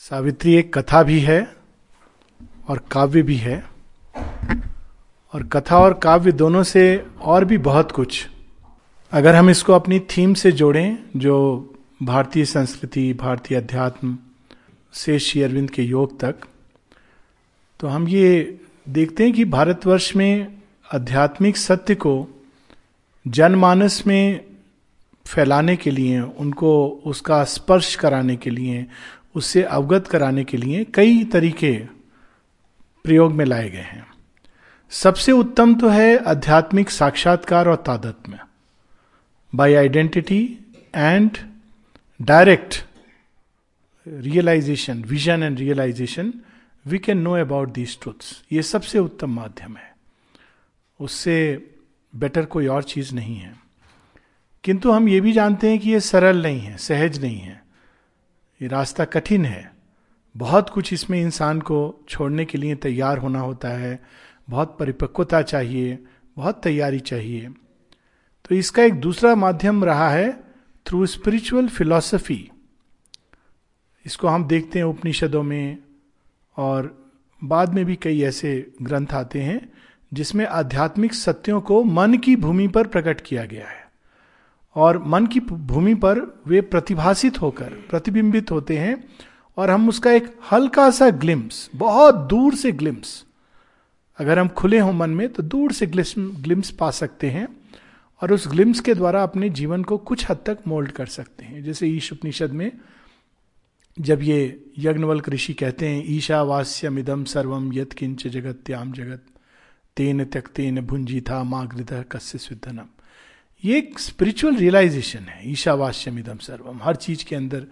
सावित्री एक कथा भी है और काव्य भी है। और कथा और काव्य दोनों से और भी बहुत कुछ। अगर हम इसको अपनी थीम से जोड़ें, जो भारतीय संस्कृति, भारतीय अध्यात्म से श्री अरविंद के योग तक तो हम ये देखते हैं कि भारतवर्ष में आध्यात्मिक सत्य को जनमानस में फैलाने के लिए, उनको उसका स्पर्श कराने के लिए उससे अवगत कराने के लिए कई तरीके प्रयोग में लाए गए हैं। सबसे उत्तम तो है आध्यात्मिक साक्षात्कार और तादत्म्य। By identity and direct realization vision and realization we can know about these truths ये सबसे उत्तम माध्यम है। उससे बेटर कोई और चीज़ नहीं है। किंतु हम ये भी जानते हैं कि ये सरल नहीं है, सहज नहीं है। ये रास्ता कठिन है। बहुत कुछ इसमें इंसान को छोड़ने के लिए तैयार होना होता है। बहुत परिपक्वता चाहिए, बहुत तैयारी चाहिए। तो इसका एक दूसरा माध्यम रहा है थ्रू स्पिरिचुअल फिलॉसफी इसको हम देखते हैं उपनिषदों में और बाद में भी कई ऐसे ग्रंथ आते हैं जिसमें आध्यात्मिक सत्यों को मन की भूमि पर प्रकट किया गया है। और मन की भूमि पर वे प्रतिभाषित होकर, प्रतिबिंबित होते हैं और हम उसका एक हल्का सा ग्लिम्स बहुत दूर से ग्लिम्स अगर हम खुले हों मन में तो दूर से ग्लिम्स पा सकते हैं और उस ग्लिम्स के द्वारा अपने जीवन को कुछ हद तक मोल्ड कर सकते हैं। जैसे ईश उपनिषद में जब ये यज्ञवल ऋषि कहते हैं ईशावास्यम इदम सर्वम यत किंच जगत त्याम जगत तेन त्यक्तेन भुंजी था मागृत कस्य सिद्धनम। ये एक स्पिरिचुअल रियलाइजेशन है ईशावास्यम इदम सर्वम। हर चीज़ के अंदर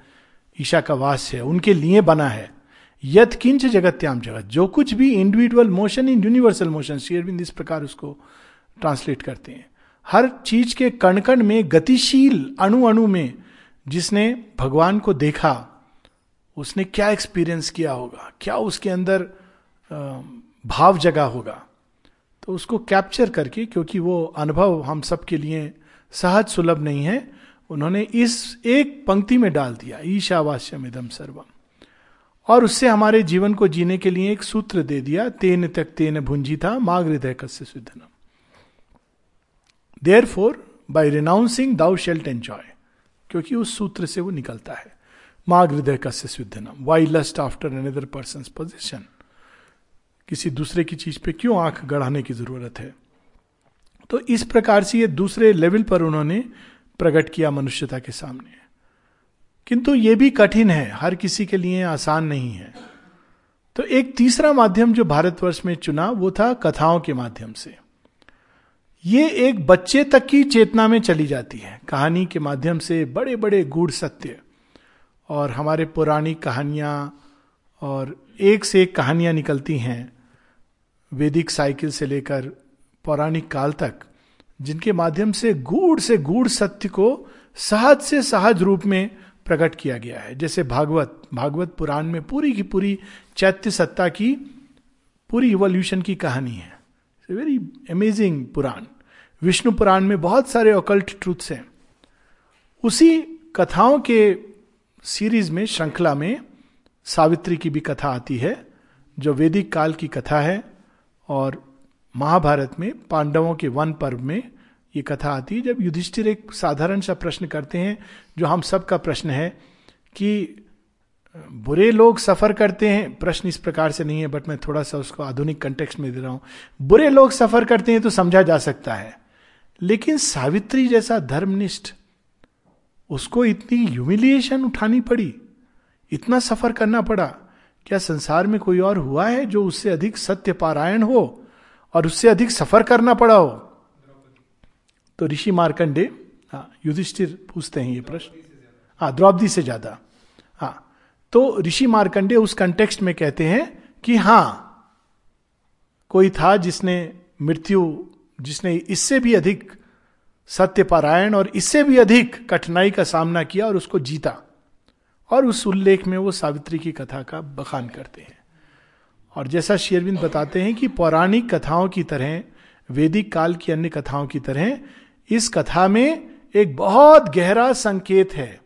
ईशा का वास है, उनके लिए बना है। यथ किंच जगत्याम जगत। जो कुछ भी individual motion in universal motion शेयरबिंद इस प्रकार उसको ट्रांसलेट करते हैं। हर चीज़ के कण कण में, गतिशील अणु अणु में जिसने भगवान को देखा, उसने क्या एक्सपीरियंस किया होगा? क्या उसके अंदर भाव जगा होगा? तो उसको कैप्चर करके, क्योंकि वो अनुभव हम सब के लिए सहज सुलभ नहीं है, उन्होंने इस एक पंक्ति में डाल दिया ईशावास्यम इदम सर्वम। और उससे हमारे जीवन को जीने के लिए एक सूत्र दे दिया, तेन तक तेन भुंजी था, माग हृदय कस्य सिद्धनम। Therefore by renouncing thou shalt enjoy क्योंकि उस सूत्र से वो निकलता है, माग हृदय कस्य सिद्धनम। Why lust after another person position किसी दूसरे की चीज़ पे क्यों आँख गढ़ाने की ज़रूरत है? तो इस प्रकार से ये दूसरे लेवल पर उन्होंने प्रकट किया मनुष्यता के सामने। किंतु ये भी कठिन है, हर किसी के लिए आसान नहीं है। तो एक तीसरा माध्यम जो भारतवर्ष में चुना, वो था कथाओं के माध्यम से। ये एक बच्चे तक की चेतना में चली जाती है, कहानी के माध्यम से बड़े बड़े गूढ़ सत्य और हमारे पौराणिक कहानियाँ और एक से एक कहानियाँ निकलती हैं। वैदिक साइकिल से लेकर पौराणिक काल तक, जिनके माध्यम से गूढ़ से गूढ़ सत्य को सहज से सहज रूप में प्रकट किया गया है। जैसे भागवत भागवत पुराण में पूरी की पूरी चैत्य सत्ता की पूरी इवोल्यूशन की कहानी है। Very amazing Purana. Vishnu Purana में बहुत सारे ओकल्ट ट्रूथ्स हैं। उसी कथाओं के सीरीज़ में, श्रृंखला में सावित्री की भी कथा आती है, जो वैदिक काल की कथा है। और महाभारत में पांडवों के वन पर्व में ये कथा आती है। जब युधिष्ठिर एक साधारण सा प्रश्न करते हैं, जो हम सब का प्रश्न है कि, बुरे लोग सफ़र करते हैं? प्रश्न इस प्रकार से नहीं है, बट मैं थोड़ा सा उसको आधुनिक कंटेक्स्ट में दे रहा हूँ। बुरे लोग सफ़र करते हैं तो समझा जा सकता है, लेकिन सावित्री जैसा धर्मनिष्ठ, उसको इतनी ह्यूमिलिएशन उठानी पड़ी, इतना सफ़र करना पड़ा क्या संसार में कोई और हुआ है जो उससे अधिक सत्य पारायण हो और उससे अधिक सफ़र करना पड़ा हो? तो ऋषि मार्कंडे हाँ युधिष्ठिर पूछते हैं ये प्रश्न। हाँ द्रौपदी से ज़्यादा। हाँ तो ऋषि मार्कंडे उस कंटेक्स्ट में कहते हैं कि हाँ कोई था जिसने मृत्यु, जिसने इससे भी अधिक सत्य पारायण और इससे भी अधिक कठिनाई का सामना किया और उसको जीता। और उस उल्लेख में वो सावित्री की कथा का बखान करते हैं। और जैसा शेरविंद बताते हैं कि पौराणिक कथाओं की तरह, वैदिक काल की अन्य कथाओं की तरह, इस कथा में एक बहुत गहरा संकेत है।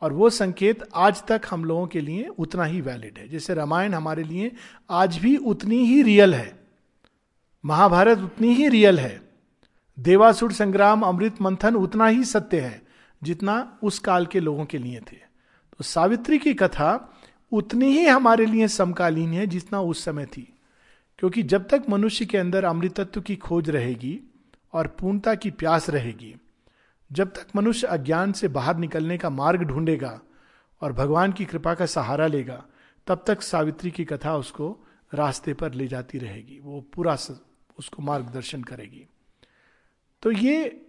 और वो संकेत आज तक हम लोगों के लिए उतना ही वैलिड है। जैसे रामायण हमारे लिए आज भी उतनी ही रियल है। महाभारत उतनी ही रियल है। देवासुर संग्राम, अमृत मंथन उतना ही सत्य है, जितना उस काल के लोगों के लिए थे। तो सावित्री की कथा उतनी ही हमारे लिए समकालीन है जितना उस समय थी। क्योंकि जब तक मनुष्य के अंदर अमृतत्व की खोज रहेगी और पूर्णता की प्यास रहेगी, जब तक मनुष्य अज्ञान से बाहर निकलने का मार्ग ढूंढेगा और भगवान की कृपा का सहारा लेगा, तब तक सावित्री की कथा उसको रास्ते पर ले जाती रहेगी। वो पूरा उसको मार्गदर्शन करेगी। तो ये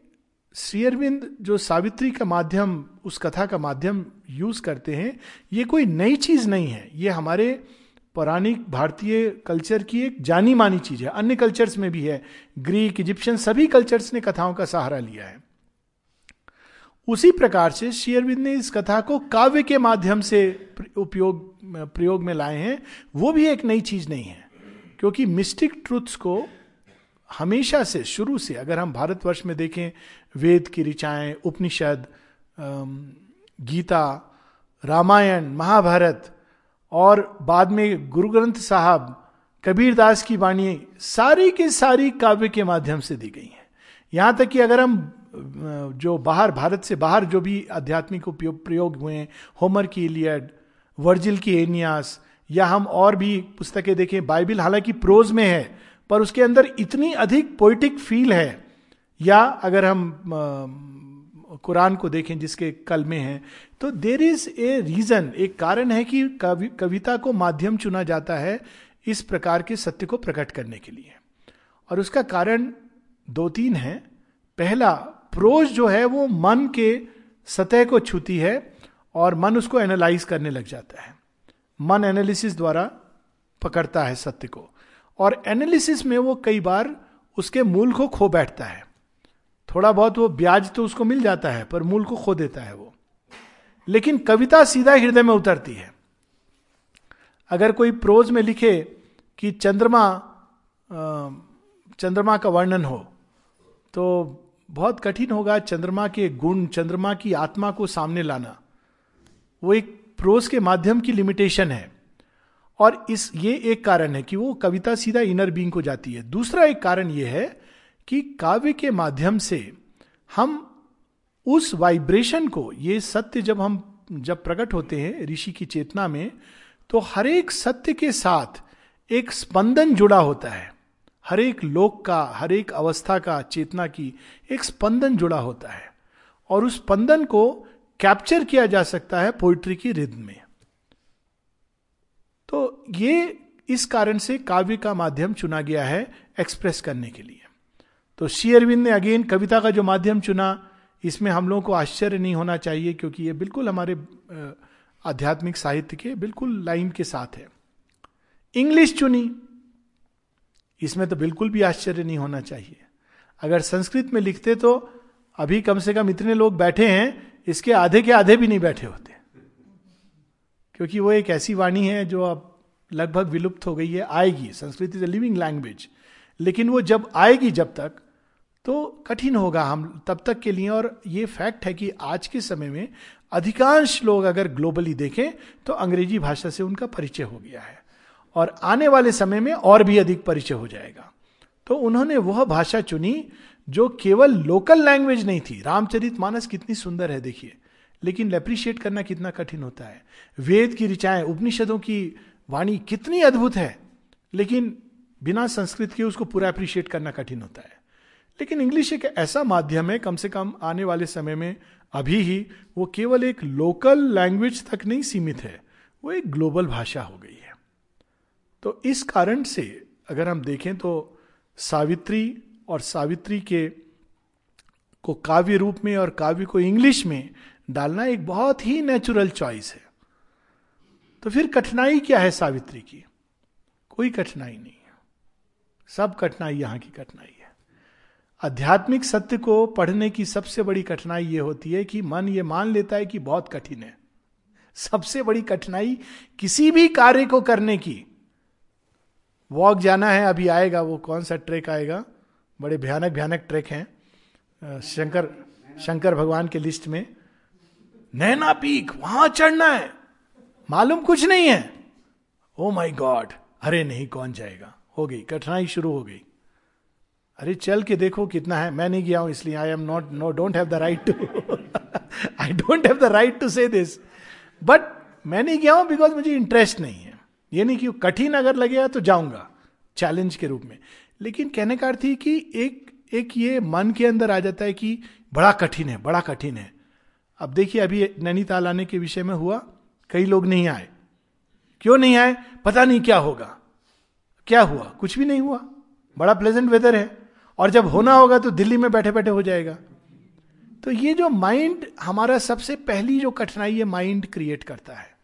श्रीअरविंद जो सावित्री का माध्यम, उस कथा का माध्यम यूज़ करते हैं, ये कोई नई चीज़ नहीं है। ये हमारे पौराणिक भारतीय कल्चर की एक जानी मानी चीज़ है। अन्य कल्चर्स में भी है। ग्रीक, इजिप्शियन, सभी कल्चर्स ने कथाओं का सहारा लिया है। उसी प्रकार से शेयरविंद ने इस कथा को काव्य के माध्यम से उपयोग, प्रयोग में लाए हैं। वो भी एक नई चीज़ नहीं है। क्योंकि मिस्टिक ट्रूथ्स को हमेशा से, शुरू से, अगर हम भारतवर्ष में देखें वेद की ऋचाएँ, उपनिषद गीता, रामायण, महाभारत और बाद में गुरु ग्रंथ साहब कबीरदास की वाणी सारी की सारी काव्य के माध्यम से दी गई है। यहाँ तक कि अगर हम जो बाहर, भारत से बाहर जो भी आध्यात्मिक उपयोग, प्रयोग हुए हैं, होमर की इलियड, वर्जिल की एनियास, या हम और भी पुस्तकें देखें, बाइबिल हालाँकि प्रोज में है, पर उसके अंदर इतनी अधिक पोइटिक फील है या अगर हम कुरान को देखें जिसके कल में है तो देर इज़ ए रीजन एक कारण है कि कवि, कविता को माध्यम चुना जाता है इस प्रकार के सत्य को प्रकट करने के लिए। और उसका कारण दो तीन है। पहला प्रोज जो है वो मन के सतह को छूती है और मन उसको एनालाइज करने लग जाता है। मन एनालिसिस द्वारा पकड़ता है सत्य को। और एनालिसिस में वो कई बार उसके मूल को खो बैठता है। थोड़ा बहुत वो ब्याज तो उसको मिल जाता है, पर मूल को खो देता है वो। लेकिन कविता सीधा हृदय में उतरती है। अगर कोई प्रोज में लिखे कि चंद्रमा चंद्रमा का वर्णन हो तो बहुत कठिन होगा चंद्रमा के गुण, चंद्रमा की आत्मा को सामने लाना। वो एक प्रोज के माध्यम की लिमिटेशन है। और इस, ये एक कारण है कि वो कविता सीधा इनर बींग को जाती है। दूसरा एक कारण ये है कि काव्य के माध्यम से हम उस वाइब्रेशन को, ये सत्य जब हम, जब प्रकट होते हैं ऋषि की चेतना में तो हर एक सत्य के साथ एक स्पंदन जुड़ा होता है। हर एक लोक का, हर एक अवस्था का, चेतना की एक स्पंदन जुड़ा होता है। और उस स्पंदन को कैप्चर किया जा सकता है पोइट्री की रिद में। तो ये इस कारण से काव्य का माध्यम चुना गया है एक्सप्रेस करने के लिए। तो श्री अरविंद ने अगेन कविता का जो माध्यम चुना, इसमें हम लोगों को आश्चर्य नहीं होना चाहिए क्योंकि ये बिल्कुल हमारे आध्यात्मिक साहित्य के बिल्कुल लाइन के साथ है। इंग्लिश चुनी, इसमें तो बिल्कुल भी आश्चर्य नहीं होना चाहिए। अगर संस्कृत में लिखते तो अभी कम से कम इतने लोग बैठे हैं, इसके आधे के आधे भी नहीं बैठे होते। क्योंकि वो एक ऐसी वाणी है जो अब लगभग विलुप्त हो गई है, आएगी। Sanskrit is a living language लेकिन वो जब आएगी जब तक तो कठिन होगा हम तब तक के लिए। और ये फैक्ट है कि आज के समय में अधिकांश लोग अगर ग्लोबली देखें तो अंग्रेज़ी भाषा से उनका परिचय हो गया है। और आने वाले समय में और भी अधिक परिचय हो जाएगा। तो उन्होंने वह भाषा चुनी जो केवल लोकल लैंग्वेज नहीं थी। रामचरित मानस कितनी सुंदर है, देखिए। लेकिन अप्रिशिएट करना कितना कठिन होता है। वेद की ऋचाएँ, उपनिषदों की वाणी कितनी अद्भुत है। लेकिन बिना संस्कृत के उसको पूरा अप्रिशिएट करना कठिन होता है। लेकिन इंग्लिश एक ऐसा माध्यम है, कम से कम आने वाले समय में, अभी ही वो केवल एक लोकल लैंग्वेज तक नहीं सीमित है, वो एक ग्लोबल भाषा हो गई है। तो इस कारण से अगर हम देखें तो सावित्री और सावित्री के को काव्य रूप में और काव्य को इंग्लिश में डालना एक बहुत ही नेचुरल चॉइस है। तो फिर कठिनाई क्या है सावित्री की? कोई कठिनाई नहीं है। सब कठिनाई यहाँ की कठिनाई आध्यात्मिक सत्य को पढ़ने की सबसे बड़ी कठिनाई यह होती है कि मन ये मान लेता है कि बहुत कठिन है। सबसे बड़ी कठिनाई किसी भी कार्य को करने की। वॉक जाना है, अभी आएगा वो, कौन सा ट्रैक आएगा? बड़े भयानक भयानक ट्रैक हैं। शंकर शंकर भगवान के लिस्ट में। नैना पीक, वहाँ चढ़ना है। मालूम कुछ नहीं है। ओ माई गॉड अरे नहीं, कौन जाएगा? हो गई, कठिनाई शुरू हो गई। अरे चल के देखो कितना है। मैं नहीं गया हूँ, इसलिए I am not no don't have the right to I don't have the right to say this but मैं नहीं गया हूँ बिकॉज़ मुझे इंटरेस्ट नहीं है। ये नहीं कि कठिन अगर लगेगा तो जाऊँगा चैलेंज के रूप में। लेकिन कहने का अर्थ कि एक एक ये मन के अंदर आ जाता है कि बड़ा कठिन है, बड़ा कठिन है। अब देखिए, अभी नैनीताल आने के विषय में हुआ, कई लोग नहीं आए। क्यों नहीं आए? पता नहीं क्या होगा। क्या हुआ? कुछ भी नहीं हुआ। बड़ा प्लेजेंट वेदर है। और जब होना होगा तो दिल्ली में बैठे बैठे हो जाएगा। तो ये जो माइंड हमारा सबसे पहली जो कठिनाई है माइंड क्रिएट करता है।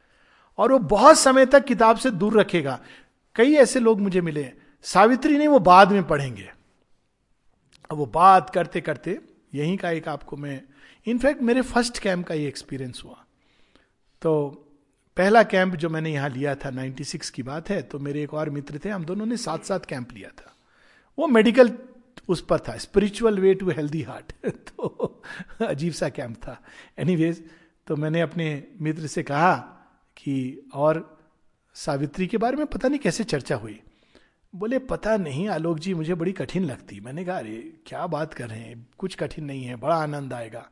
और वो बहुत समय तक किताब से दूर रखेगा। कई ऐसे लोग मुझे मिले सावित्री नहीं, वो बाद में पढ़ेंगे। अब वो बात करते करते, यहीं का एक आपको मैं, इनफैक्ट मेरे फ़र्स्ट कैंप का ये एक्सपीरियंस हुआ। तो पहला कैंप जो मैंने यहाँ लिया था 96 की बात है तो मेरे एक और मित्र थे, हम दोनों ने साथ साथ कैंप लिया था। वो मेडिकल उस पर था spiritual way to healthy heart तो अजीब सा कैंप था. एनीवेज तो मैंने अपने मित्र से कहा कि और सावित्री के बारे में पता नहीं कैसे चर्चा हुई। बोले, पता नहीं आलोक जी, मुझे बड़ी कठिन लगती। मैंने कहा, अरे, क्या बात कर रहे हैं? कुछ कठिन नहीं है, बड़ा आनंद आएगा।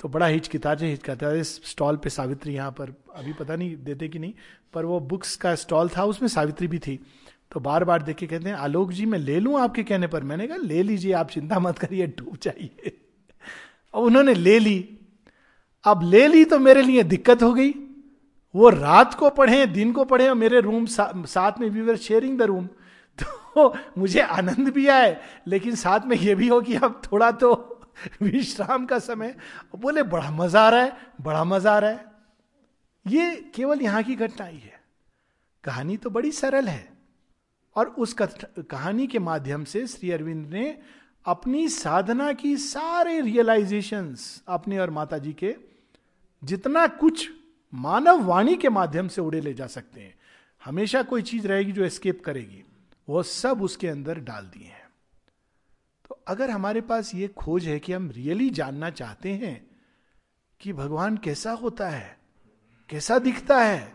तो बड़ा हिचकिताते हिचकिताते स्टॉल पे सावित्री यहाँ पर, अभी पता नहीं देते कि नहीं? पर वो बुक्स का स्टॉल था, उसमें सावित्री भी थी। तो बार बार देख के कहते हैं आलोक जी मैं ले लूँ आपके कहने पर? मैंने कहा ले लीजिए आप चिंता मत करिए डूब जाइए। और उन्होंने ले ली। अब ले ली तो मेरे लिए दिक्कत हो गई। वो रात को पढ़े दिन को पढ़े और मेरे रूम सा, साथ में we were sharing the room तो मुझे आनंद भी आए लेकिन साथ में ये भी हो कि अब थोड़ा तो विश्राम का समय बोले बड़ा मज़ा आ रहा है बड़ा मज़ा आ रहा है। ये केवल यहाँ की घटना ही है। कहानी तो बड़ी सरल है। और उस कहानी के माध्यम से श्री अरविंद ने अपनी साधना की सारे रियलाइजेशंस अपने और माता जी के, जितना कुछ मानव वाणी के माध्यम से उड़े ले जा सकते हैं। हमेशा कोई चीज़ रहेगी जो एस्केप करेगी, वो सब उसके अंदर डाल दिए हैं। तो अगर हमारे पास ये खोज है कि हम रियली जानना चाहते हैं कि भगवान कैसा होता है, कैसा दिखता है,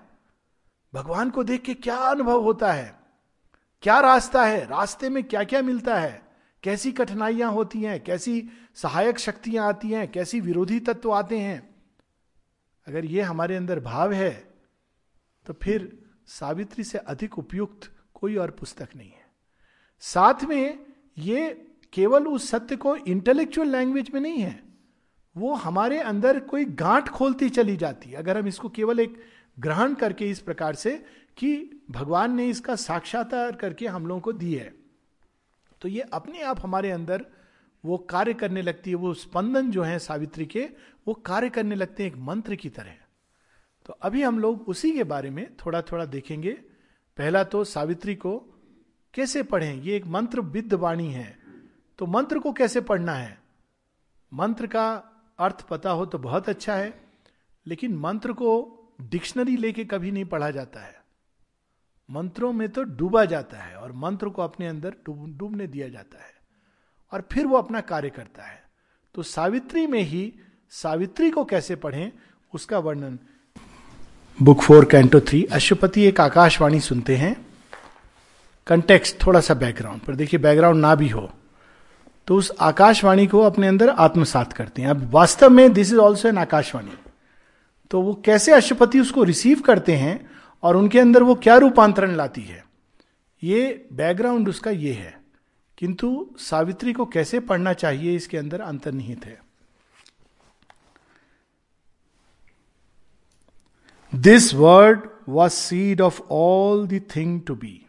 भगवान को देख के क्या अनुभव होता है क्या रास्ता है? रास्ते में क्या क्या मिलता है? कैसी कठिनाइयाँ होती हैं? कैसी सहायक शक्तियाँ आती हैं? कैसी विरोधी तत्व आते हैं? अगर ये हमारे अंदर भाव है तो फिर सावित्री से अधिक उपयुक्त कोई और पुस्तक नहीं है। साथ में ये केवल उस सत्य को इंटेलेक्चुअल लैंग्वेज में नहीं है। वो हमारे अंदर कोई गांठ खोलती चली जाती है। अगर हम इसको केवल एक ग्रहण करके इस प्रकार से कि भगवान ने इसका साक्षात्कार करके हम लोगों को दी है। तो ये अपने आप हमारे अंदर वो कार्य करने लगती है, वो स्पंदन जो है सावित्री के, वो कार्य करने लगते हैं एक मंत्र की तरह। तो अभी हम लोग उसी के बारे में थोड़ा थोड़ा देखेंगे। पहला तो सावित्री को कैसे पढ़ें? ये एक मंत्र विद्ध वाणी है। तो मंत्र को कैसे पढ़ना है? मंत्र का अर्थ पता हो तो बहुत अच्छा है, लेकिन मंत्र को डिक्शनरी लेके कभी नहीं पढ़ा जाता है। मंत्रों में तो डूबा जाता है और मंत्र को अपने अंदर डूबने दिया जाता है और फिर वो अपना कार्य करता है। तो सावित्री में ही सावित्री को कैसे पढ़ें, उसका वर्णन। बुक फोर, कैंटो थ्री अशुपति एक आकाशवाणी सुनते हैं। कंटेक्स्ट, थोड़ा सा बैकग्राउंड पर देखिए बैकग्राउंड ना भी हो। तो उस आकाशवाणी को अपने अंदर आत्मसात करते हैं। अब वास्तव में this is also an Akashvani. तो वो कैसे अशुपति उसको रिसीव करते हैं और उनके अंदर वो क्या रूपांतरण लाती है? ये बैकग्राउंड उसका ये है। किंतु सावित्री को कैसे पढ़ना चाहिए इसके अंदर अंतर्निहित है। This word was seed of all the thing to be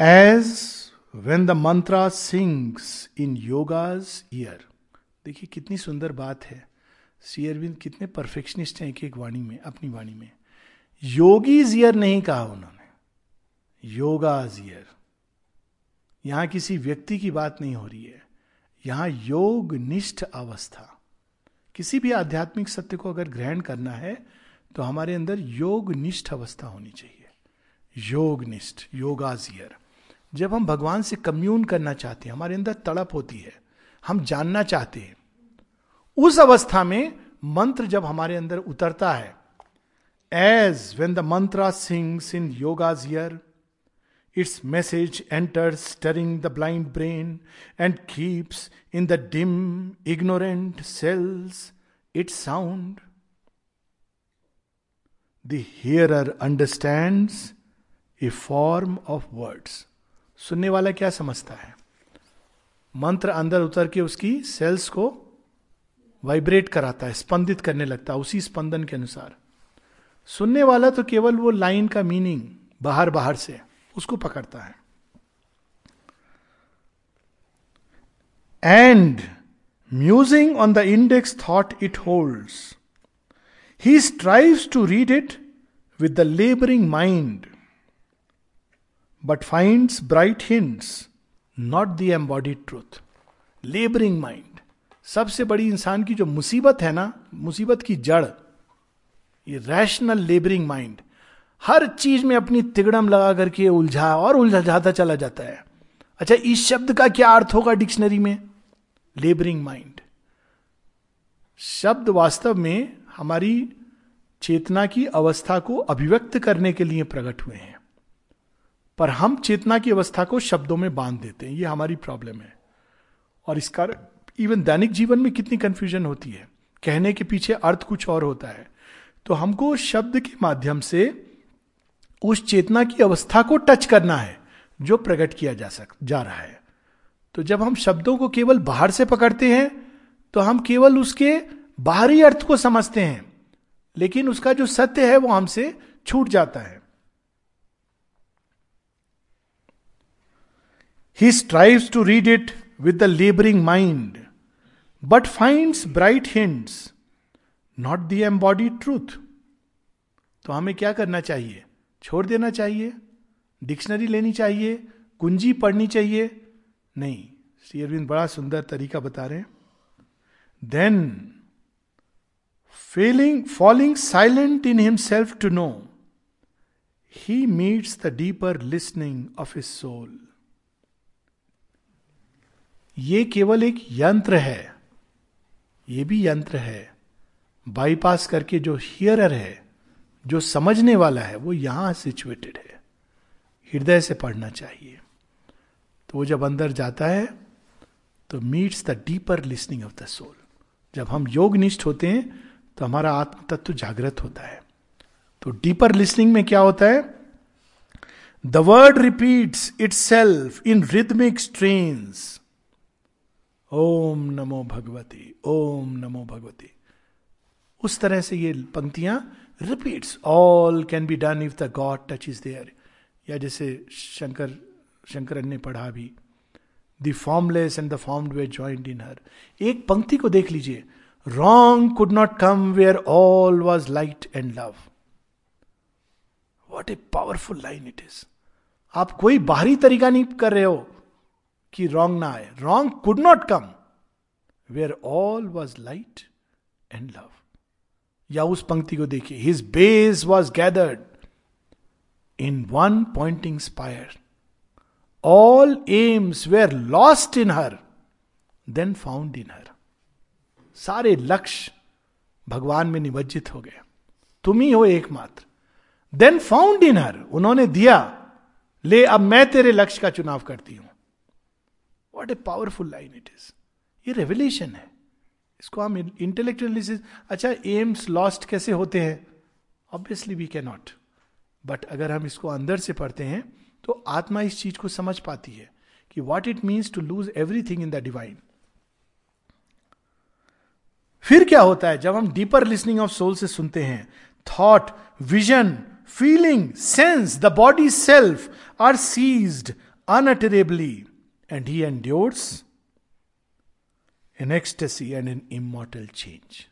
as when the mantra sings in yoga's ear देखिए कितनी सुंदर बात है। सी अरविंद कितने परफेक्शनिस्ट हैं एक एक वाणी में, अपनी वाणी में। योगी जियर नहीं कहा उन्होंने। योगा जियर। यहाँ किसी व्यक्ति की बात नहीं हो रही है। यहाँ योग निष्ठ अवस्था। किसी भी आध्यात्मिक सत्य को अगर ग्रहण करना है तो हमारे अंदर योग निष्ठ अवस्था होनी चाहिए। योग निष्ठ योगाजियर जब हम भगवान से कम्यून करना चाहते हैं, हमारे अंदर तड़प होती है। हम जानना चाहते हैं। उस अवस्था में मंत्र जब हमारे अंदर उतरता है as when the mantra sings in yoga's ear its message enter stirring the blind brain and keeps in the dim ignorant cells its sound the hearer understands a form of words सुनने वाला क्या समझता है? मंत्र अंदर उतर के उसकी सेल्स को वाइब्रेट कराता है, स्पंदित करने लगता है, उसी स्पंदन के अनुसार। सुनने वाला तो केवल वो लाइन का मीनिंग बाहर बाहर से उसको पकड़ता है। And musing on the index thought it holds he strives to read it with the labouring mind but finds bright hints not the embodied truth labouring mind सबसे बड़ी इंसान की जो मुसीबत है ना, मुसीबत की जड़, ये रैशनल लेबरिंग माइंड हर चीज़ में अपनी तिगड़म लगा करके उलझा और उलझा जाता चला जाता है। अच्छा इस शब्द का क्या अर्थ होगा डिक्शनरी में? लेबरिंग माइंड शब्द वास्तव में हमारी चेतना की अवस्था को अभिव्यक्त करने के लिए प्रकट हुए हैं। पर हम चेतना की अवस्था को शब्दों में बाँध देते हैं। ये हमारी प्रॉब्लम है। और इसका इवन दैनिक जीवन में कितनी कंफ्यूजन होती है। कहने के पीछे अर्थ कुछ और होता है। तो हमको शब्द के माध्यम से उस चेतना की अवस्था को टच करना है जो प्रकट किया जा सक जा रहा है। तो जब हम शब्दों को केवल बाहर से पकड़ते हैं तो हम केवल उसके बाहरी अर्थ को समझते हैं लेकिन उसका जो सत्य है वो हमसे छूट जाता है। He strives to read it with the labouring mind, but finds bright hints not the embody truth तो हमें क्या करना चाहिए? छोड़ देना चाहिए? डिक्शनरी लेनी चाहिए? कुंजी पढ़नी चाहिए? नहीं। श्री अरविंद बड़ा सुंदर तरीका बता रहे हैं। Then failing falling silent in himself to know he meets the deeper listening of his soul ये केवल एक यंत्र है। ये भी यंत्र है। बाईपास करके जो हियरर है, जो समझने वाला है, वो यहाँ सिचुएटेड है। हृदय से पढ़ना चाहिए। तो वो जब अंदर जाता है तो meets the deeper listening of the soul जब हम योग निष्ठ होते हैं तो हमारा आत्म तत्व जागृत होता है। तो डीपर लिसनिंग में क्या होता है? The word repeats itself in rhythmic strains Om नमो भगवती, ओम नमो भगवती। उस तरह से ये पंक्तियाँ repeats all can be done if the god touch is there या जैसे शंकर, शंकरन ने पढ़ा भी the formless and the formed were joined in her एक पंक्ति को देख लीजिए। Wrong could not come where all was light and love what a powerful line it is आप कोई बाहरी तरीका नहीं कर रहे हो। कि रॉन्ग ना आए। Wrong could not come where all was light and love या उस पंक्ति को देखिए। His base was gathered in one pointing spire all aims were lost in her then found in her सारे लक्ष्य भगवान में निमज्जित हो गए। तुम ही हो एकमात्र। देन फाउंड इन हर उन्होंने दिया, ले, अब मैं तेरे लक्ष्य का चुनाव करती हूँ। What a powerful line it is ये रेवल्यूशन है। इसको हम इंटेलेक्चुअल अच्छा एम्स लॉस्ट कैसे होते हैं? Obviously we can not but अगर हम इसको अंदर से पढ़ते हैं तो आत्मा इस चीज़ को समझ पाती है कि what it means to lose everything in the divine फिर क्या होता है? जब हम डीपर लिसनिंग ऑफ़ सोल से सुनते हैं thought vision feeling sense the body self are seized unutterably and he endures in ecstasy and in immortal change.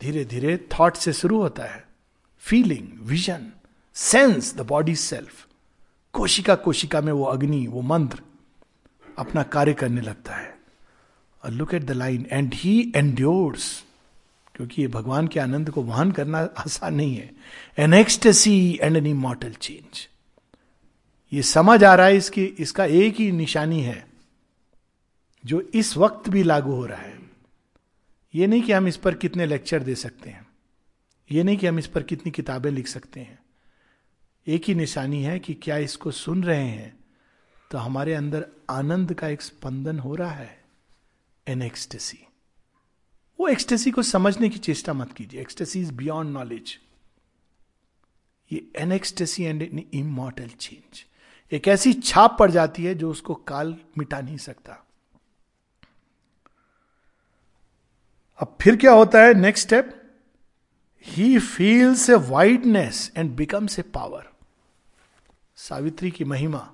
धीरे धीरे थॉट से शुरू होता है। Feeling vision sense the body self कोशिका कोशिका में वो अग्नि, वो मंत्र अपना कार्य करने लगता है। और look at the line and he endures क्योंकि ये भगवान के आनंद को वहन करना आसान नहीं है। An ecstasy and an immortal change ये समझ आ रहा है इसकी, इसका एक ही निशानी है, जो इस वक्त भी लागू हो रहा है। ये नहीं कि हम इस पर कितने लेक्चर दे सकते हैं, ये नहीं कि हम इस पर कितनी किताबें लिख सकते हैं। एक ही निशानी है कि क्या इसको सुन रहे हैं तो हमारे अंदर आनंद का एक स्पंदन हो रहा है एन एक्सटेसी वो एक्सटेसी को समझने की चेष्टा मत कीजिए। एक्सटेसी इज़ बियॉन्ड नॉलेज ये an ecstasy and an immortal change एक ऐसी छाप पड़ जाती है जो उसको काल मिटा नहीं सकता। अब फिर क्या होता है? Next step he feels a wideness and becomes a power Savitri की महिमा।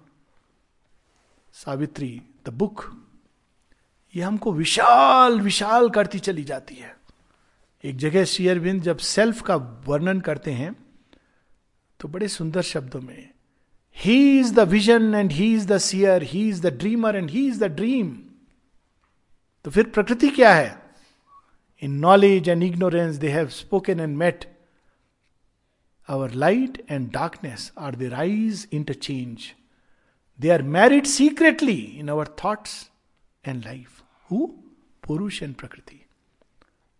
सावित्री द बुक ये हमको विशाल विशाल करती चली जाती है। एक जगह शेयरबिंद जब सेल्फ का वर्णन करते हैं तो बड़े सुंदर शब्दों में he is the vision and he is the seer he is the dreamer and he is the dream तो फिर प्रकृति क्या है? In knowledge and ignorance they have spoken and met our light and darkness are their eyes interchange they are married secretly in our thoughts and life who पुरुष and प्रकृति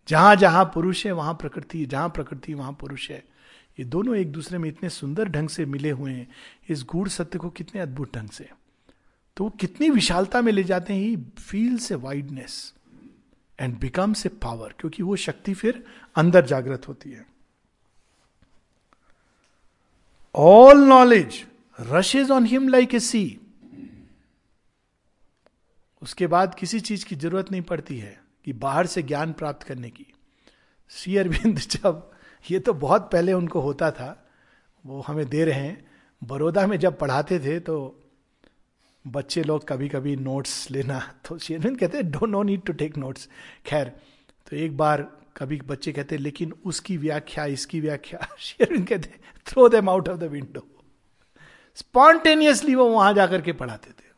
जहाँ जहाँ पुरुष है, वहाँ प्रकृति, जहाँ प्रकृति, वहाँ पुरुष है। ये दोनों एक दूसरे में इतने सुंदर ढंग से मिले हुए हैं, इस गूढ़ सत्य को कितने अद्भुत ढंग से। तो वो कितनी विशालता में ले जाते हैं he feels a wideness and becomes a power क्योंकि वो शक्ति फिर अंदर जागृत होती है। All knowledge rushes on him like a sea उसके बाद किसी चीज़ की ज़रूरत नहीं पड़ती है कि बाहर से ज्ञान प्राप्त करने की। श्री अरविंद जब ये तो बहुत पहले उनको होता था। वो हमें दे रहे हैं। बड़ौदा में जब पढ़ाते थे तो बच्चे लोग कभी कभी नोट्स लेना तो शेरविंद कहते हैं do no need to take notes खैर तो एक बार कभी बच्चे कहते लेकिन उसकी व्याख्या, इसकी व्याख्या। शेरविंद कहते throw them out of the window spontaneously वो वहाँ जाकर के पढ़ाते थे।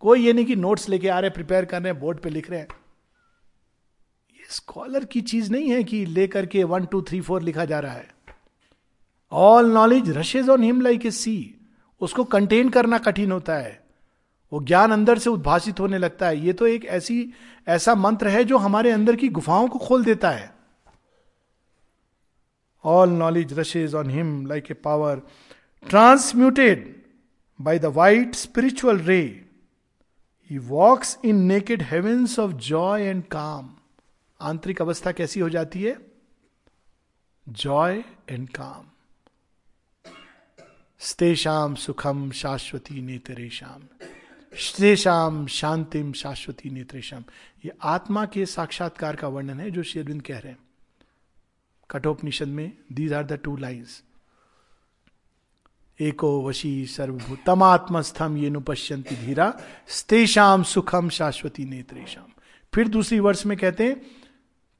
कोई ये नहीं कि नोट्स लेके आ रहे प्रिपेयर कर रहे हैं, बोर्ड पे लिख रहे हैं। स्कॉलर की चीज़ नहीं है कि लेकर के वन टू थ्री फोर लिखा जा रहा है। All knowledge rushes on him like a sea उसको कंटेन करना कठिन होता है। वो ज्ञान अंदर से उद्भाषित होने लगता है। ये तो एक ऐसी, ऐसा मंत्र है जो हमारे अंदर की गुफाओं को खोल देता है। All knowledge rushes on him like a power transmuted by the white spiritual ray he walks in naked heavens of joy and calm आंतरिक अवस्था कैसी हो जाती है? जॉय एंड काम। स्तेषाम सुखम शाश्वती नेतरेशम स्तेषाम शांतिम शाश्वती नेत्रेशम ये आत्मा के साक्षात्कार का वर्णन है जो शेरविंद कह रहे हैं। कठोपनिषद में these are the two lines एको वशी सर्वभूत तमात्मस्थम ये नुपश्यंती धीरा। स्तेषाम सुखम शाश्वती नेत्रेशम फिर दूसरी वर्ष में कहते हैं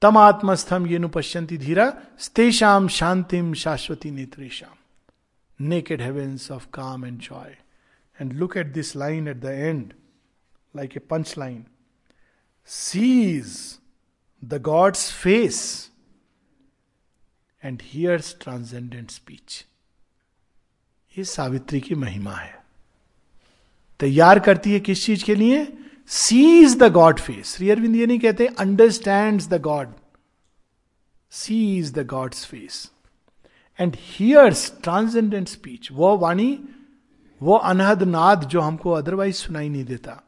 तम आत्मस्थम ये नुपश्यंती धीरा स्तेषाम शांतिम शाश्वती नेत्रेशम naked heavens of calm and joy and look at this line at the end like a punch line sees the God's face and hears transcendent speech ये सावित्री की महिमा है। तैयार करती है किस चीज़ के लिए? Sees the God face Shri Aurobindo ये नहीं कहते understand the God sees the God's face and hears transcendent speech वो वाणी वो अनहद नाद जो हमको अदरवाइज़ सुनाई नहीं देता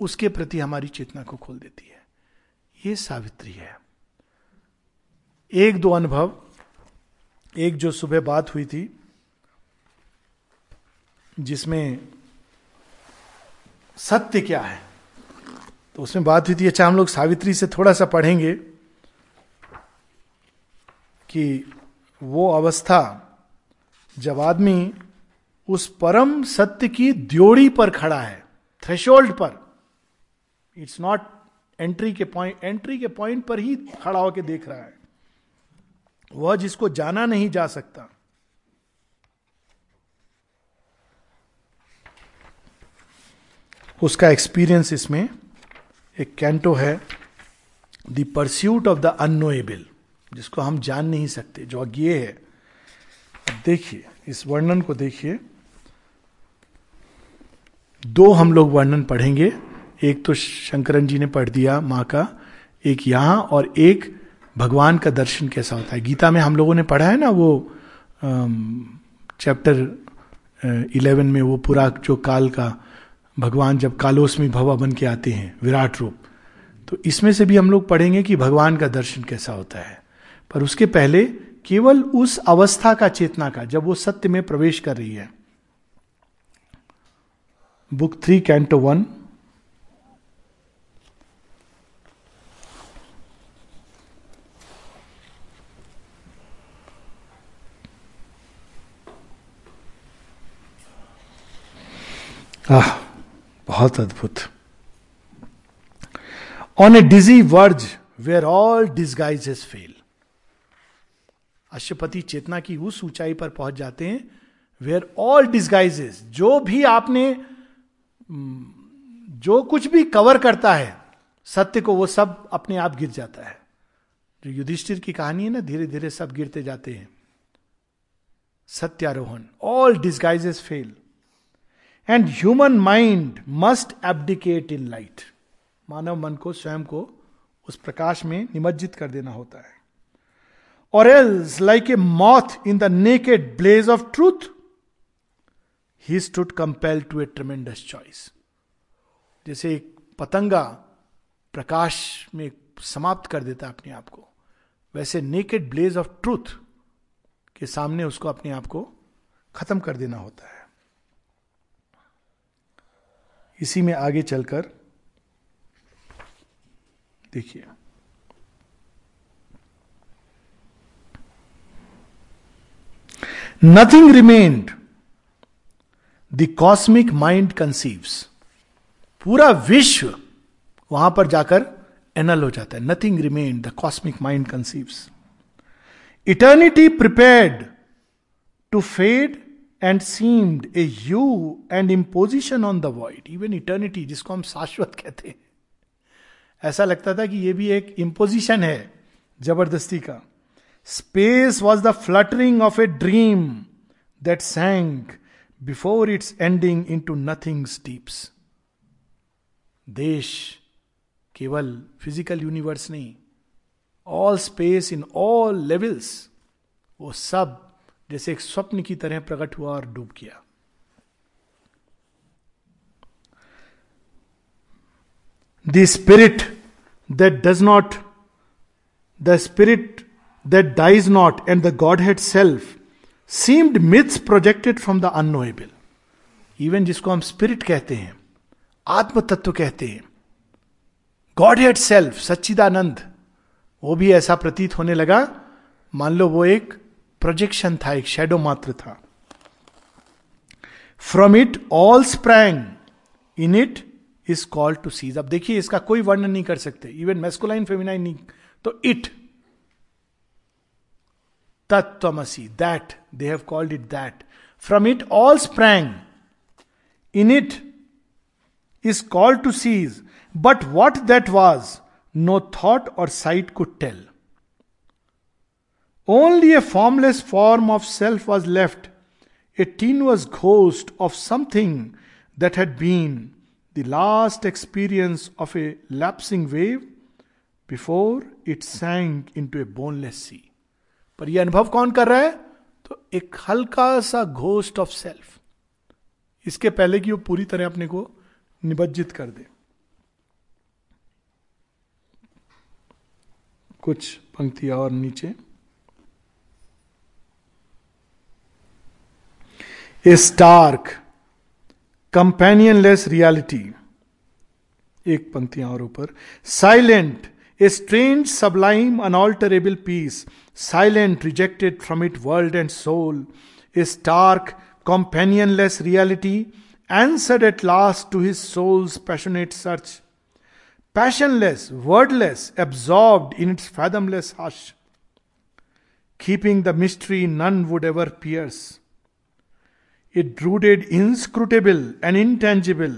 उसके प्रति हमारी चेतना को खोल देती है ये सावित्री है एक दो अनुभव एक जो सुबह बात हुई थी जिसमें सत्य क्या है तो उसमें बात हुई थी अच्छा हम लोग सावित्री से थोड़ा सा पढ़ेंगे कि वो अवस्था जब आदमी उस परम सत्य की द्योड़ी पर खड़ा है थ्रेशोल्ड पर इट्स नॉट एंट्री के पॉइंट एंट्री के पॉइंट पर ही खड़ा होकर देख रहा है। वह जिसको जाना नहीं जा सकता। उसका एक्सपीरियंस इसमें एक कैंटो है the pursuit of the unknowable जिसको हम जान नहीं सकते, जो अज्ञे है। देखिए, इस वर्णन को देखिए। दो हम लोग वर्णन पढ़ेंगे। एक तो शंकरन जी ने पढ़ दिया माँ का, एक यहाँ और एक भगवान का दर्शन कैसा होता है। गीता में हम लोगों ने पढ़ा है ना वो चैप्टर इलेवन में वो पूरा जो काल का भगवान जब कालोस्मी भवा बन के आते हैं, विराट रूप तो इसमें से भी हम लोग पढ़ेंगे कि भगवान का दर्शन कैसा होता है। पर उसके पहले केवल उस अवस्था का चेतना का, जब वो सत्य में प्रवेश कर रही है। Book three, canto one. आह बहुत अद्भुत। On a dizzy verge where all disguise fail Ashwapati चेतना की उस ऊंचाई पर पहुँच जाते हैं वेयर ऑल डिस्गाइजेस जो भी आपने जो कुछ भी कवर करता है, सत्य को वो सब अपने आप गिर जाता है। जो युधिष्ठिर की कहानी है ना धीरे धीरे सब गिरते जाते हैं। सत्यारोहण all disguises fail and human mind must abdicate in light मानव मन को स्वयं को उस प्रकाश में निमज्जित कर देना होता है। Or else like a moth in the naked blaze of truth he stood compel to a tremendous choice जैसे एक पतंगा प्रकाश में समाप्त कर देता अपने आप को, वैसे नेकेड ब्लेज ऑफ़ ट्रूथ के सामने उसको अपने आप को खत्म कर देना होता है। इसी में आगे चलकर, देखिए। Nothing remained the cosmic mind conceives पूरा विश्व वहाँ पर जाकर एनल हो जाता है। Nothing remained the cosmic mind conceives eternity prepared to fade and seemed a hue and imposition on the void even eternity जिसको हम शाश्वत कहते हैं। ऐसा लगता था कि ये भी एक इम्पोजिशन है, ज़बरदस्ती का। Space was the fluttering of a dream that sank before its ending into nothing deeps देश केवल फ़िज़िकल यूनिवर्स नहीं all space in all levels वो सब जैसे एक स्वप्न की तरह प्रकट हुआ और डूब गया। The spirit that does not the spirit that dies not and the godhead self seemed myths projected from the unknowable even जिसको हम स्पिरिट कहते हैं आत्म तत्व कहते हैं गॉड हेड सेल्फ सच्चिदानंद, वो भी ऐसा प्रतीत होने लगा। मान लो वो एक प्रोजेक्शन था एक शेडो मात्र था from it all sprang in it is called to cease अब देखिए इसका कोई वर्णन नहीं कर सकते इवन मेस्कुलाइन फेमिनाइन नहीं तो इट तत्वमसी that they have called it that from it all sprang in it is called to cease but what that was no thought or sight could tell Only a formless form of self was left, a tenuous ghost of something that had been the last experience of a lapsing wave before it sank into a boneless sea. पर यह अनुभव कौन कर रहा है तो एक हल्का सा घोस्ट ऑफ़ सेल्फ इसके पहले कि वो पूरी तरह अपने को निबज्जित कर दे कुछ पंक्तियाँ और नीचे ए स्टार्क कंपेनियनलेस रियालिटी एक पंक्तियां और ऊपर silent a strange sublime unalterable peace silent rejected from it world and soul a stark companionless reality answered at last to his soul's passionate search. Passionless, wordless, absorbed in its fathomless hush, keeping the mystery none would ever pierce. It brooded inscrutable and intangible,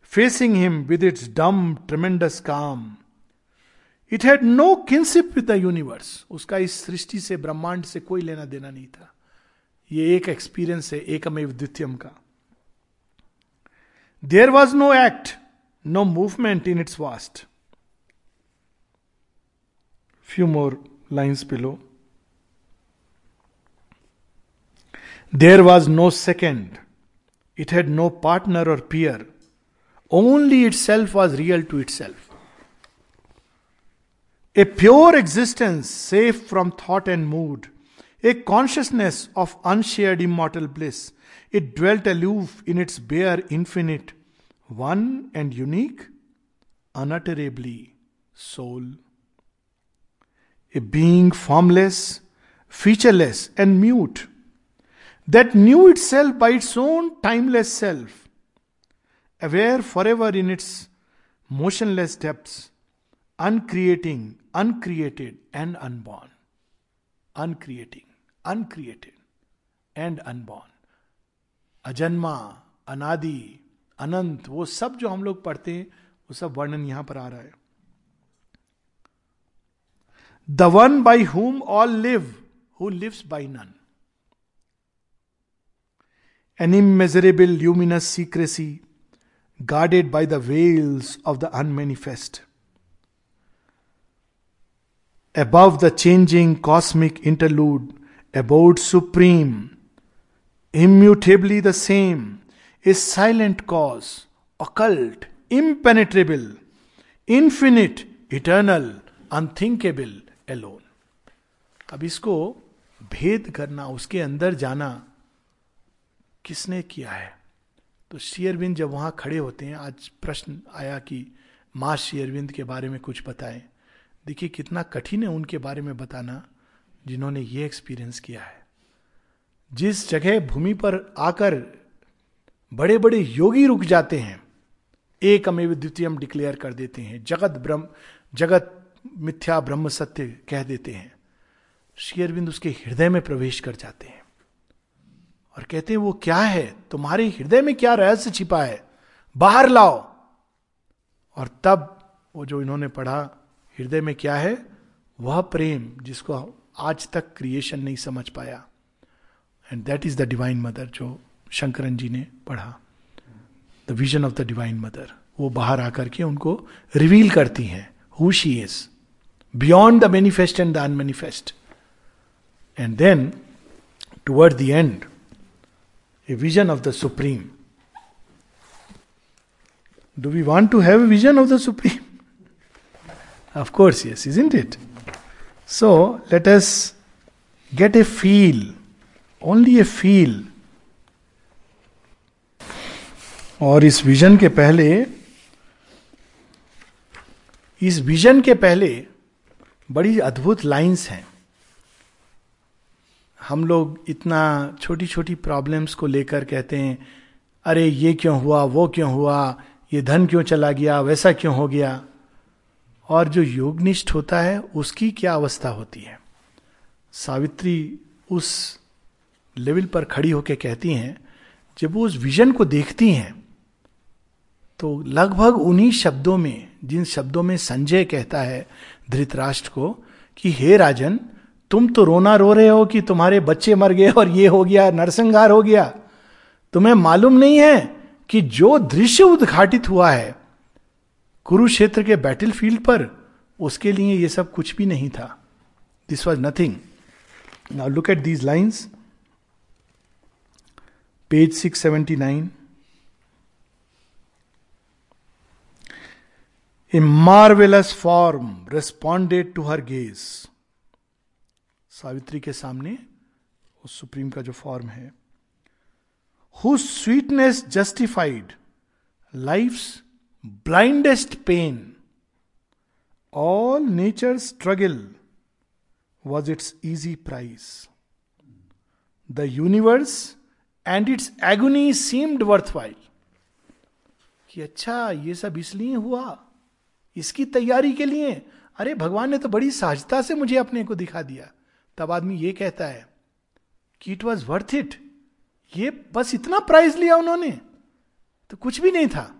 facing him with its dumb, tremendous calm. It had no kinship with the universe उसका इस सृष्टि से ब्रह्मांड से कोई लेना देना नहीं था ये एक एक्सपीरियंस है एकमेव द्वितीयम का there was no act no movement in its vast few more lines below. There was no second, it had no partner or peer, only itself was real to itself. A pure existence, safe from thought and mood, a consciousness of unshared immortal bliss. It dwelt aloof in its bare infinite, one and unique, unutterably soul. A being formless, featureless, and mute, that knew itself by its own timeless self, aware forever in its motionless depths, uncreating, uncreated, and unborn. Uncreating, uncreated, and unborn. अजन्मा अनादि अनंत वो सब जो हम लोग पढ़ते हैं वो सब वर्णन यहाँ पर आ रहा है the one by whom all live who lives by none An immeasurable luminous secrecy guarded by the veils of the unmanifest. Above the changing cosmic interlude, abode supreme, immutably the same, is silent cause, occult, impenetrable, infinite, eternal, unthinkable, alone. अब इसको भेद करना उसके अंदर जाना किसने किया है? तो शेयरविंद जब वहाँ खड़े होते हैं, आज प्रश्न आया कि माँ शेयरविंद के बारे में कुछ बताएँ। देखिए, कितना कठिन है उनके बारे में बताना, जिन्होंने ये एक्सपीरियंस किया है। जिस जगह भूमि पर आकर बड़े बड़े योगी रुक जाते हैं एक अमेव द्वितीय डिक्लेयर कर देते हैं। जगत ब्रह्म, जगत मिथ्या ब्रह्म सत्य कह देते हैं। शेयरबिंद उसके हृदय में प्रवेश कर जाते हैं। और कहते हैं, वो क्या है? तुम्हारे हृदय में क्या रहस्य छिपा है? बाहर लाओ। और तब वो जो इन्होंने पढ़ा, हृदय में क्या है? वह प्रेम जिसको आज तक क्रिएशन नहीं समझ पाया. And that is the divine mother जो शंकरन जी ने पढ़ा। The vision of the divine mother वो बाहर आकर के उनको रिवील करती हैं who she is beyond the manifest and the unmanifest and then toward the end a vision of the supreme do we want to have a vision of the supreme Of course, yes, isn't it? So let us get a feel, only a feel. और इस vision के पहले इस vision के पहले बड़ी अद्भुत lines हैं हम लोग इतना छोटी छोटी प्रॉब्लम्स को लेकर कहते हैं, अरे, ये क्यों हुआ? वो क्यों हुआ? ये धन क्यों चला गया? वैसा क्यों हो गया? और जो योगनिष्ठ होता है, उसकी क्या अवस्था होती है? सावित्री उस लेवल पर खड़ी होकर कहती हैं, जब वो उस विजन को देखती हैं तो लगभग उन्हीं शब्दों में, जिन शब्दों में संजय कहता है धृतराष्ट्र को, कि, हे राजन तुम तो रोना रो रहे हो कि तुम्हारे बच्चे मर गए और ये हो गया, नरसंहार हो गया। तुम्हें मालूम नहीं है कि जो दृश्य उद्घाटित हुआ है, कुरुक्षेत्र के बैटल फ़ील्ड पर, उसके लिए ये सब कुछ भी नहीं था। This was nothing now look at these lines page six seventy nine a marvellous form responded to her gaze Savitri के सामने उस सुप्रीम का जो फॉर्म है। Who sweetness justified life's blindest pain, all nature's struggle was its easy prize. The universe and its agony seemed worthwhile. कि अच्छा ये सब इसलिए हुआ। इसकी तैयारी के लिए। अरे भगवान ने तो बड़ी सहजता से मुझे अपने को दिखा दिया। तब आदमी ये कहता है कि इट वॉज़ वर्थ इट ये बस इतना प्राइज लिया उन्होंने तो कुछ भी नहीं था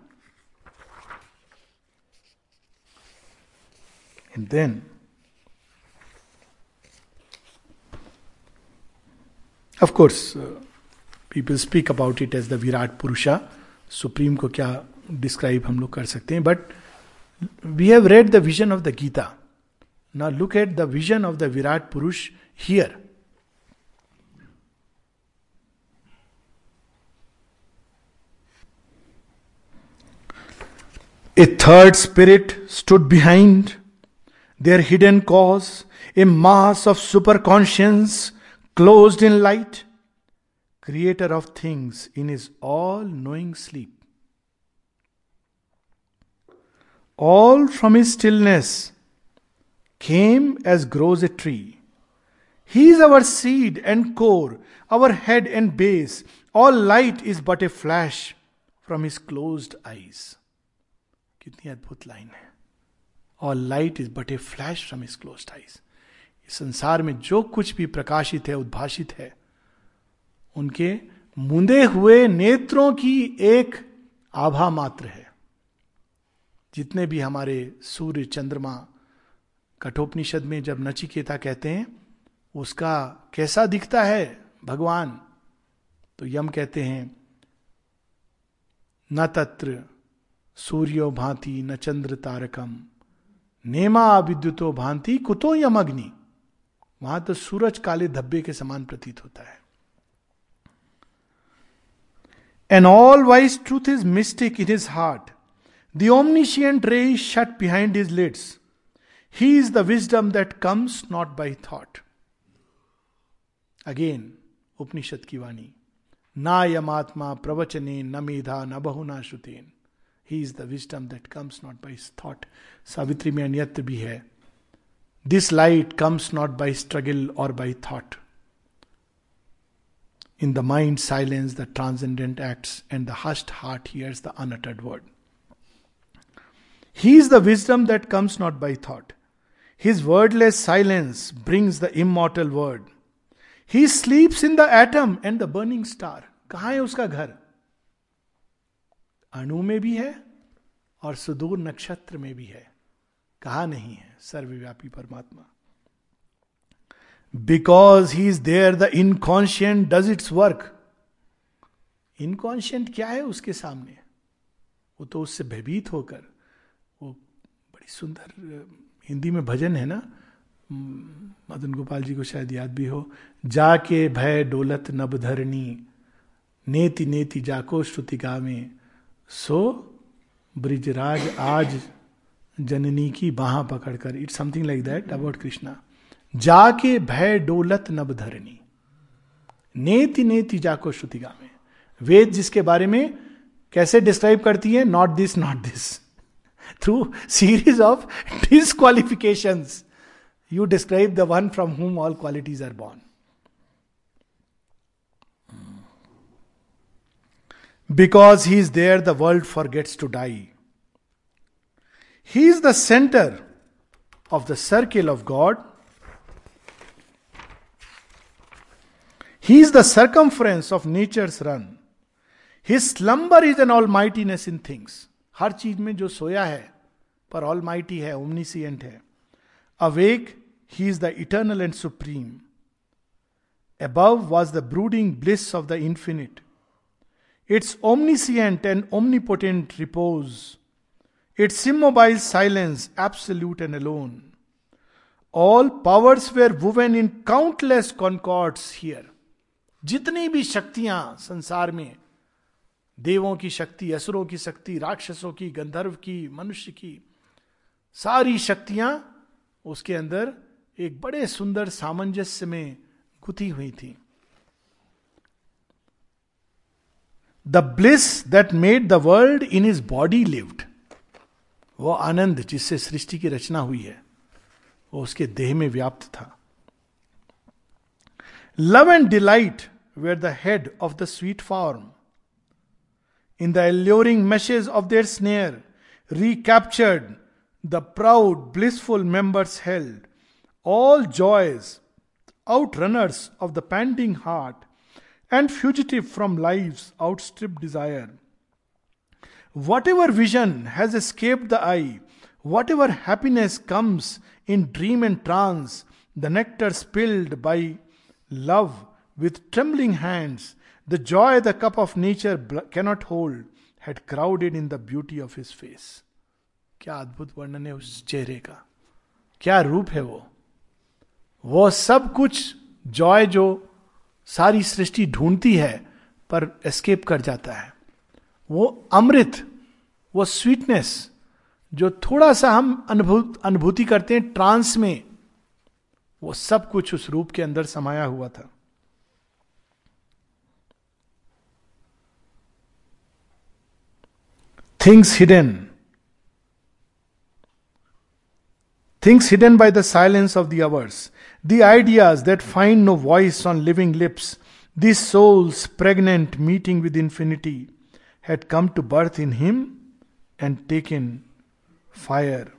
of course, uh, people speak about it as the Virat Purusha. Supreme को क्या डिस्क्राइब हम लोग कर सकते हैं but we have read the vision of the Gita Now look at the vision of the Virat Purush here. A third spirit stood behind their hidden cause, a mass of superconscience closed in light, creator of things in his all knowing sleep. All from his stillness came as grows a tree. He is our seed and core, our head and base. All light is but a flash from his closed eyes. कितनी अद्भुत line है और light is but a flash from his closed eyes संसार में जो कुछ भी प्रकाशित है उद्भाषित है उनके मुंदे हुए नेत्रों की एक आभा मात्र है जितने भी हमारे सूर्य चंद्रमा कठोपनिषद में जब नचिकेता कहते हैं उसका कैसा दिखता है भगवान? तो यम कहते हैं, न तत्र सूर्यो भांति, न चंद्र तारकम, नेमा विद्युतो भांति, कुतो यम अग्नि वहाँ तो सूरज काले धब्बे के समान प्रतीत होता है। An all wise truth is masked in his heart omniscient ray is shut behind his lids he is the wisdom that comes not by thought again Upanishad की वाणी ना यमात्मा प्रवचने न मेधा न बहुना श्रुतेन he is the wisdom that comes not by thought Savitri में अन्यत्र भी है this light comes not by struggle or by thought in the mind silence the transcendent acts and the hushed heart hears the unuttered word he is the wisdom that comes not by thought his wordless silence brings the immortal word he sleeps in the atom and the burning star कहा है उसका घर? अणु में भी है और सुदूर नक्षत्र में भी है। कहा नहीं है? सर्वव्यापी परमात्मा। Because he is there the inconscient does its work inconscient क्या है उसके सामने? वो तो उससे भयभीत होकर, वो बड़ी सुंदर हिंदी में भजन है ना? मदन गोपाल जी को शायद याद भी हो, जाके भय डोलत नब धरणी, नेति नेति जाको श्रुतिका में सो ब्रिजराज आज जननी की बाह पकड़कर it's something like that about Krishna जाके भय डोलत नब धरनी नेति नेति जाको श्रुतिका में वेद जिसके बारे में कैसे डिस्क्राइब करती है? Not this not this through series of disqualification You describe the one from whom all qualities are born Because he is there, the world forgets to die. He is the center of the circle of God. He is the circumference of nature's run. His slumber is an almightiness in things. हर चीज में जो सोया है पर almighty है omniscient है awake he is the eternal and supreme above was the brooding bliss of the infinite. its omniscient and omnipotent repose, its immobile silence, absolute and alone. All powers were woven in countless concords here. जितनी भी शक्तियाँ संसार में देवों की शक्ति असुरों की शक्ति राक्षसों की गंधर्व की मनुष्य की सारी शक्तियाँ उसके अंदर एक बड़े सुंदर सामंजस्य में गुथी हुई थी। The bliss that made the world in his body lived वो आनंद जिससे सृष्टि की रचना हुई है, वो उसके देह में व्याप्त था। Love and delight were the head of the sweet form in the alluring message of their snare recaptured the proud, blissful members held, all joys, outrunners of the panting heart, and fugitive from life's outstripped desire. Whatever vision has escaped the eye, whatever happiness comes in dream and trance, the nectar spilled by love with trembling hands, the joy the cup of nature cannot hold, had crowded in the beauty of his face. क्या अद्भुत वर्णन है उस चेहरे का। क्या रूप है वो? वो सब कुछ जॉय जो सारी सृष्टि ढूंढती है, पर एस्केप कर जाता है। वो अमृत, वो स्वीटनेस जो थोड़ा सा हम अनुभूत, अनुभूति करते हैं ट्रांस में, वो सब कुछ उस रूप के अंदर समाया हुआ था। Things hidden things hidden by the silence of the hours the ideas that find no voice on living lips this soul's pregnant meeting with infinity had come to birth in him and take in fire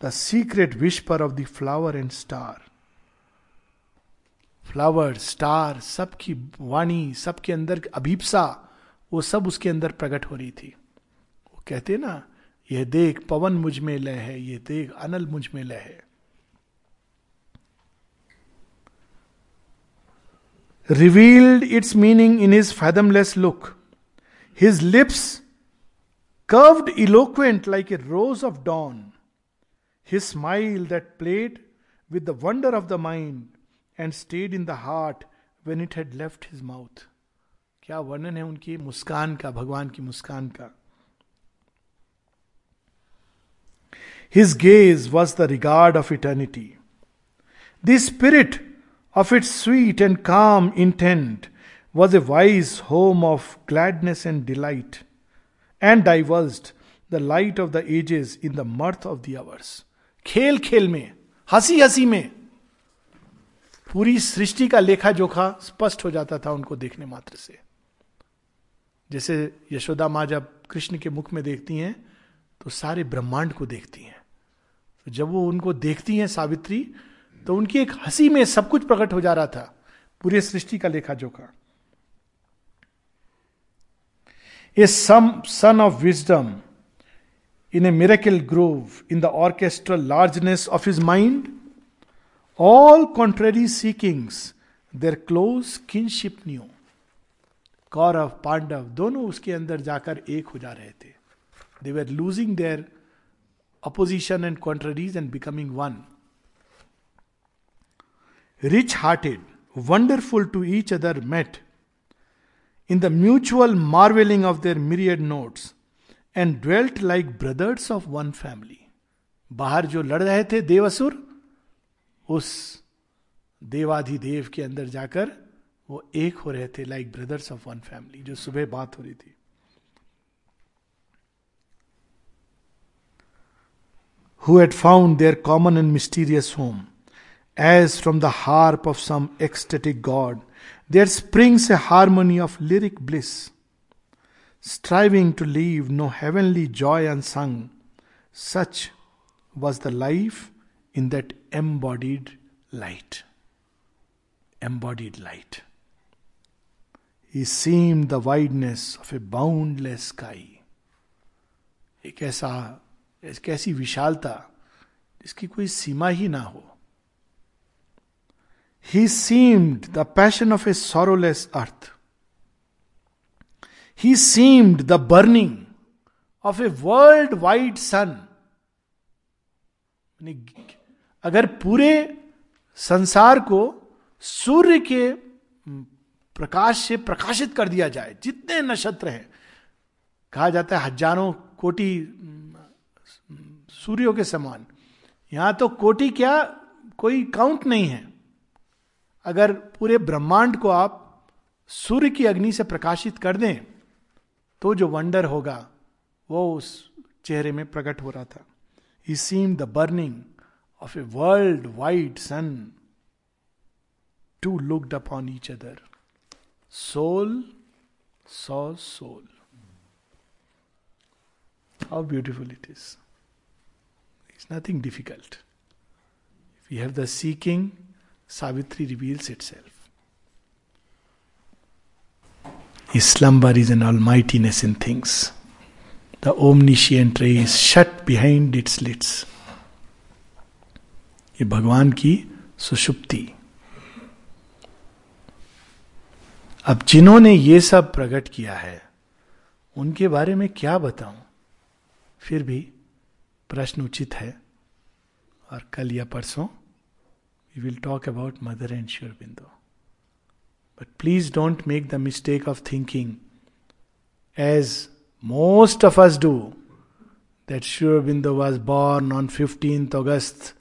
the secret whisper of the flower and star flower star सबकी वाणी सबके अंदर अभीपसा वो सब उसके अंदर प्रकट हो रही थी वो कहते ना यह देख पवन मुझमें लय है ये देख अनल मुझमें लय है। Revealed its meaning in his fathomless look his lips curved eloquent like a rose of dawn his smile that played with the wonder of the mind and stayed in the heart when it had left his mouth क्या वर्णन है उनकी? मुस्कान का, भगवान की मुस्कान का। His gaze was the regard of eternity the spirit of its sweet and calm intent was a wise home of gladness and delight, and divulged the light of the ages in the mirth of the hours. खेल खेल में हँसी हँसी में पूरी सृष्टि का लेखा जोखा स्पष्ट हो जाता था उनको देखने मात्र से जैसे यशोदा माँ जब कृष्ण के मुख में देखती हैं तो सारे ब्रह्मांड को देखती हैं तो जब वो उनको देखती हैं सावित्री तो उनकी एक हँसी में सब कुछ प्रकट हो जा रहा था, पूरे सृष्टि का लेखा जोखा। A sum, sun of wisdom, in a miracle grove, in the orchestral largeness of his mind, all contrary seekings their close kinship knew. Kaurava, Pandava, दोनों उसके अंदर जाकर एक हो जा रहे थे। They losing their opposition and contraries and becoming one rich hearted, wonderful to each other, met in the mutual marveling of their myriad notes and dwelt like brothers of one family. बाहर जो लड़ रहे थे देवसुर उस देवाधिदेव के अंदर जाकर वो एक हो रहे थे like brothers of one family जो सुबह बात हो रही थी who had found their common and mysterious home as from the harp of some ecstatic god, there springs a harmony of lyric bliss. Striving to leave no heavenly joy unsung, such was the life in that embodied light. Embodied light. He seemed the wideness of a boundless sky. एक ऐसा एक ऐसी विशालता जिसकी कोई सीमा ही ना हो He seemed the passion of a sorrowless earth. He seemed the burning of a world wide sun. अगर पूरे संसार को सूर्य के प्रकाश से प्रकाशित कर दिया जाए जितने नक्षत्र हैं कहा जाता है हज़ारों कोटि सूर्यों के समान। यहाँ तो कोटि क्या कोई काउंट नहीं है। अगर पूरे ब्रह्मांड को आप सूर्य की अग्नि से प्रकाशित कर दें तो जो वंडर होगा, वो उस चेहरे में प्रकट हो रहा था। He seem the burning of a world wide sun to looked upon each other soul saw soul how beautiful it is it's nothing difficult if you have the seeking Savitri reveals itself. His slumber is an almightiness in things. The omniscient ray is shut behind its lids. ये भगवान की सुषुप्ति अब जिन्होंने ये सब प्रकट किया है उनके बारे में क्या बताऊँ फिर भी प्रश्न उचित है और कल या परसों we will talk about mother and Sri Aurobindo but please don't make the mistake of thinking as most of us do that Sri Aurobindo was born on fifteen August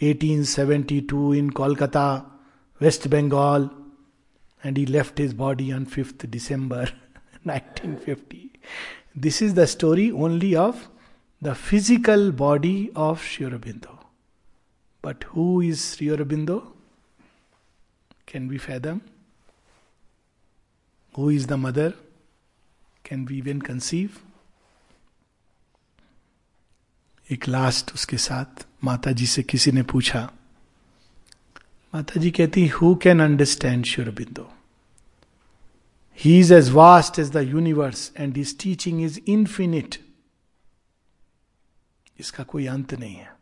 1872 in Kolkata, West Bengal, and he left his body on 5th December 1950. This is the story only of the physical body of Sri Aurobindo. But who is Sri Aurobindo? Can we fathom? Who is the mother? Can we even conceive? एक last उसके साथ माता जी से किसी ने पूछा माता जी कहती who can understand Sri Aurobindo he is as vast as the universe and his teaching is infinite इसका कोई अंत नहीं है।